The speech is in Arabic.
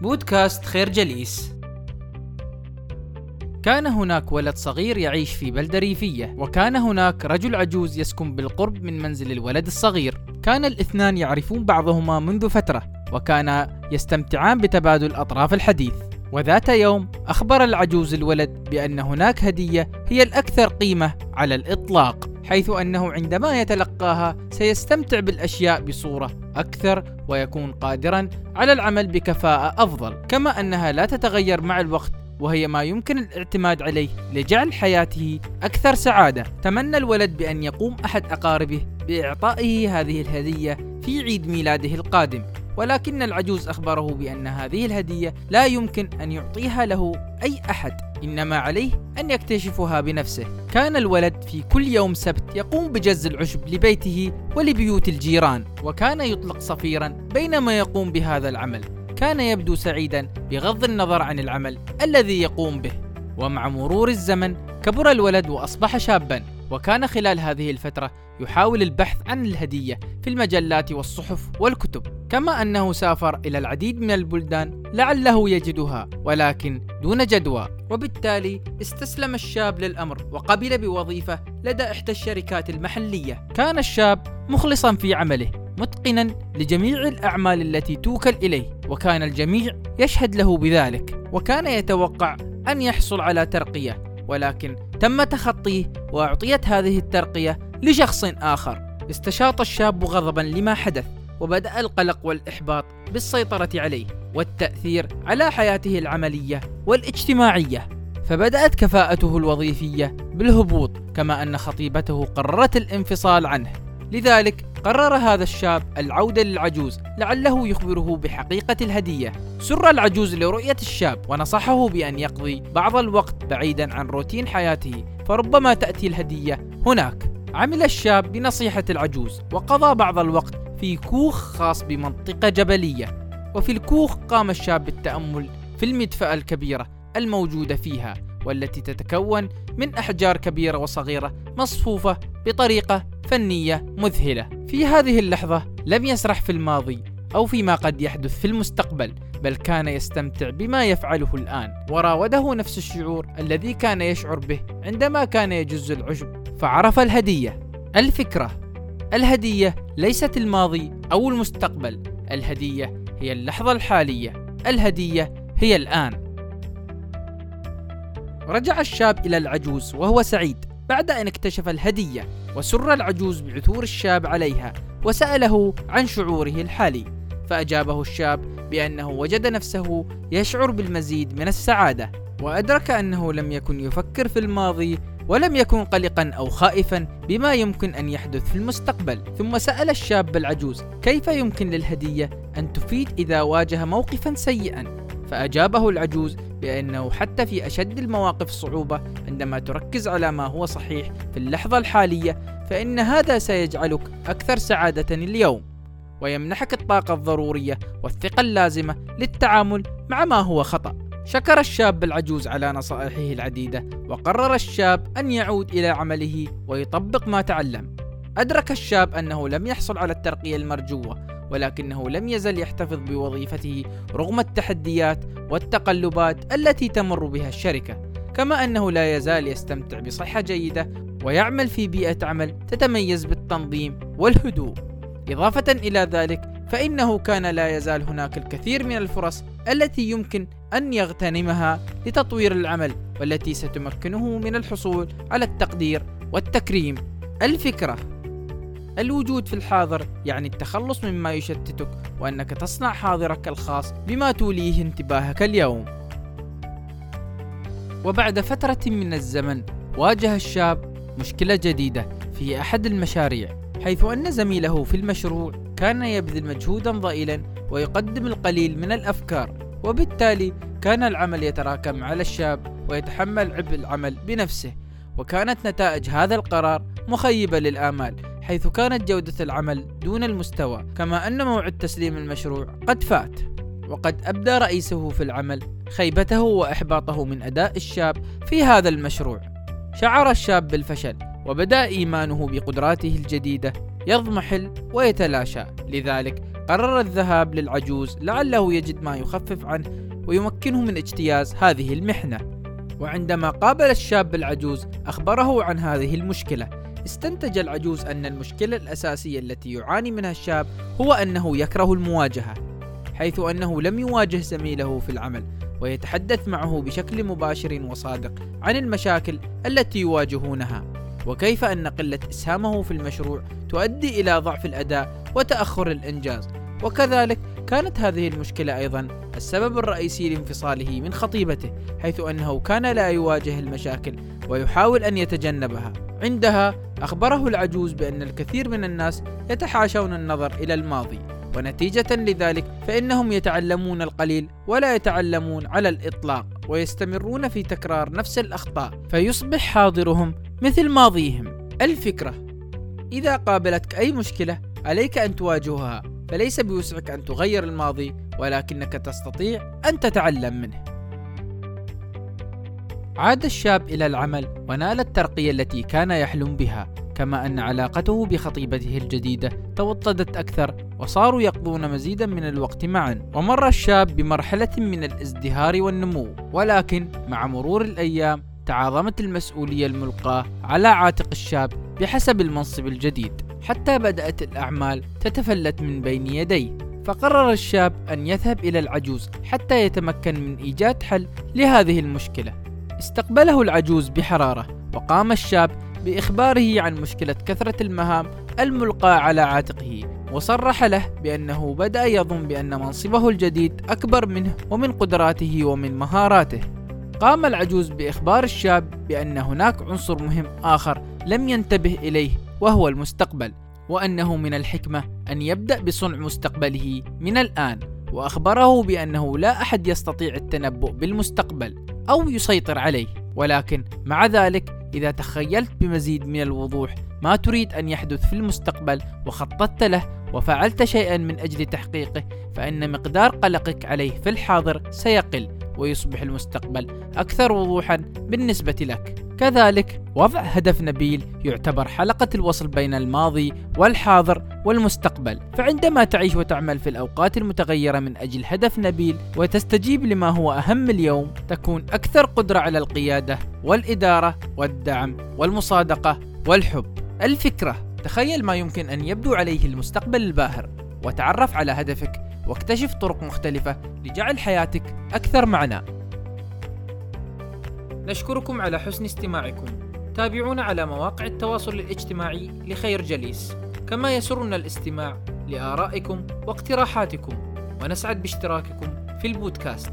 بودكاست خير جليس. كان هناك ولد صغير يعيش في بلدة ريفية وكان هناك رجل عجوز يسكن بالقرب من منزل الولد الصغير. كان الاثنان يعرفون بعضهما منذ فترة وكانا يستمتعان بتبادل أطراف الحديث. وذات يوم أخبر العجوز الولد بأن هناك هدية هي الأكثر قيمة على الإطلاق. حيث أنه عندما يتلقاها سيستمتع بالأشياء بصورة أكثر ويكون قادرا على العمل بكفاءة أفضل كما أنها لا تتغير مع الوقت وهي ما يمكن الاعتماد عليه لجعل حياته أكثر سعادة. تمنى الولد بأن يقوم أحد أقاربه بإعطائه هذه الهدية في عيد ميلاده القادم ولكن العجوز أخبره بأن هذه الهدية لا يمكن أن يعطيها له أي أحد. إنما عليه أن يكتشفها بنفسه. كان الولد في كل يوم سبت يقوم بجز العشب لبيته ولبيوت الجيران وكان يطلق صفيرا بينما يقوم بهذا العمل. كان يبدو سعيدا بغض النظر عن العمل الذي يقوم به. ومع مرور الزمن كبر الولد وأصبح شابا. وكان خلال هذه الفترة يحاول البحث عن الهدية في المجلات والصحف والكتب كما أنه سافر إلى العديد من البلدان لعله يجدها ولكن دون جدوى. وبالتالي استسلم الشاب للأمر وقبل بوظيفة لدى إحدى الشركات المحلية. كان الشاب مخلصا في عمله متقنا لجميع الأعمال التي توكل إليه وكان الجميع يشهد له بذلك وكان يتوقع أن يحصل على ترقية ولكن تم تخطيه وأعطيت هذه الترقية لشخص آخر. استشاط الشاب غضبا لما حدث وبدأ القلق والإحباط بالسيطرة عليه والتأثير على حياته العملية والاجتماعية فبدأت كفاءته الوظيفية بالهبوط كما أن خطيبته قررت الانفصال عنه. لذلك قرر هذا الشاب العودة للعجوز لعله يخبره بحقيقة الهدية. سر العجوز لرؤية الشاب ونصحه بأن يقضي بعض الوقت بعيدا عن روتين حياته فربما تأتي الهدية هناك. عمل الشاب بنصيحة العجوز وقضى بعض الوقت في كوخ خاص بمنطقة جبلية. وفي الكوخ قام الشاب بالتأمل في المدفأة الكبيرة الموجودة فيها والتي تتكون من أحجار كبيرة وصغيرة مصفوفة بطريقة فنية مذهلة. في هذه اللحظة لم يسرح في الماضي أو فيما قد يحدث في المستقبل بل كان يستمتع بما يفعله الآن. وراوده نفس الشعور الذي كان يشعر به عندما كان يجز العشب فعرف الهدية الفكرة. الهدية ليست الماضي أو المستقبل. الهدية هي اللحظة الحالية. الهدية هي الآن. رجع الشاب إلى العجوز وهو سعيد بعد أن اكتشف الهدية وسر العجوز بعثور الشاب عليها وسأله عن شعوره الحالي. فأجابه الشاب بأنه وجد نفسه يشعر بالمزيد من السعادة وأدرك أنه لم يكن يفكر في الماضي ولم يكن قلقا أو خائفا بما يمكن أن يحدث في المستقبل. ثم سأل الشاب العجوز كيف يمكن للهدية أن تفيد إذا واجه موقفا سيئا؟ فأجابه العجوز بأنه حتى في أشد المواقف صعوبة عندما تركز على ما هو صحيح في اللحظة الحالية فإن هذا سيجعلك أكثر سعادة اليوم ويمنحك الطاقة الضرورية والثقة اللازمة للتعامل مع ما هو خطأ. شكر الشاب العجوز على نصائحه العديدة وقرر الشاب أن يعود إلى عمله ويطبق ما تعلم. أدرك الشاب أنه لم يحصل على الترقية المرجوة ولكنه لم يزل يحتفظ بوظيفته رغم التحديات والتقلبات التي تمر بها الشركة كما أنه لا يزال يستمتع بصحة جيدة ويعمل في بيئة عمل تتميز بالتنظيم والهدوء. إضافة إلى ذلك فإنه كان لا يزال هناك الكثير من الفرص التي يمكن أن يغتنمها لتطوير العمل والتي ستمكنه من الحصول على التقدير والتكريم. الفكرة الوجود في الحاضر يعني التخلص مما يشتتك وأنك تصنع حاضرك الخاص بما توليه انتباهك اليوم. وبعد فترة من الزمن واجه الشاب مشكلة جديدة في أحد المشاريع حيث أن زميله في المشروع كان يبذل مجهودا ضئيلا ويقدم القليل من الأفكار وبالتالي كان العمل يتراكم على الشاب ويتحمل عبء العمل بنفسه وكانت نتائج هذا القرار مخيبة للآمال. حيث كانت جودة العمل دون المستوى كما أن موعد تسليم المشروع قد فات وقد أبدى رئيسه في العمل خيبته وإحباطه من أداء الشاب في هذا المشروع. شعر الشاب بالفشل وبدأ إيمانه بقدراته الجديدة يضمحل ويتلاشى. لذلك فقرر الذهاب للعجوز لعله يجد ما يخفف عنه ويمكنه من اجتياز هذه المحنة. وعندما قابل الشاب العجوز أخبره عن هذه المشكلة. استنتج العجوز أن المشكلة الأساسية التي يعاني منها الشاب هو أنه يكره المواجهة حيث أنه لم يواجه زميله في العمل ويتحدث معه بشكل مباشر وصادق عن المشاكل التي يواجهونها وكيف أن قلة إسهامه في المشروع تؤدي إلى ضعف الأداء وتأخر الإنجاز وكذلك كانت هذه المشكلة أيضا السبب الرئيسي لانفصاله من خطيبته حيث أنه كان لا يواجه المشاكل ويحاول أن يتجنبها. عندها أخبره العجوز بأن الكثير من الناس يتحاشون النظر إلى الماضي ونتيجة لذلك فإنهم يتعلمون القليل ولا يتعلمون على الإطلاق ويستمرون في تكرار نفس الأخطاء فيصبح حاضرهم مثل ماضيهم. الفكرة إذا قابلتك أي مشكلة عليك أن تواجهها فليس بوسعك أن تغير الماضي ولكنك تستطيع أن تتعلم منه. عاد الشاب إلى العمل ونال الترقية التي كان يحلم بها كما أن علاقته بخطيبته الجديدة توطدت أكثر وصاروا يقضون مزيدا من الوقت معا. ومر الشاب بمرحلة من الازدهار والنمو ولكن مع مرور الأيام تعاظمت المسؤولية الملقاة على عاتق الشاب بحسب المنصب الجديد. حتى بدأت الأعمال تتفلت من بين يديه. فقرر الشاب أن يذهب إلى العجوز حتى يتمكن من إيجاد حل لهذه المشكلة. استقبله العجوز بحرارة وقام الشاب بإخباره عن مشكلة كثرة المهام الملقاة على عاتقه وصرح له بأنه بدأ يظن بأن منصبه الجديد أكبر منه ومن قدراته ومن مهاراته. قام العجوز بإخبار الشاب بأن هناك عنصر مهم آخر لم ينتبه إليه وهو المستقبل وأنه من الحكمة أن يبدأ بصنع مستقبله من الآن وأخبره بأنه لا أحد يستطيع التنبؤ بالمستقبل أو يسيطر عليه. ولكن مع ذلك إذا تخيلت بمزيد من الوضوح ما تريد أن يحدث في المستقبل وخططت له وفعلت شيئا من أجل تحقيقه فإن مقدار قلقك عليه في الحاضر سيقل. ويصبح المستقبل أكثر وضوحا بالنسبة لك. كذلك وضع هدف نبيل يعتبر حلقة الوصل بين الماضي والحاضر والمستقبل. فعندما تعيش وتعمل في الأوقات المتغيرة من أجل هدف نبيل وتستجيب لما هو أهم اليوم تكون أكثر قدرة على القيادة والإدارة والدعم والمصادقة والحب. الفكرة تخيل ما يمكن أن يبدو عليه المستقبل الباهر وتعرف على هدفك واكتشف طرق مختلفة لجعل حياتك أكثر معنى. نشكركم على حسن استماعكم. تابعونا على مواقع التواصل الاجتماعي لخير جليس. كما يسرنا الاستماع لآرائكم واقتراحاتكم. ونسعد باشتراككم في البودكاست.